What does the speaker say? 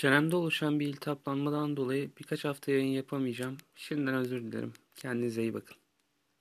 Çenemde oluşan bir iltihaplanmadan dolayı birkaç hafta yayın yapamayacağım. Şimdiden özür dilerim. Kendinize iyi bakın.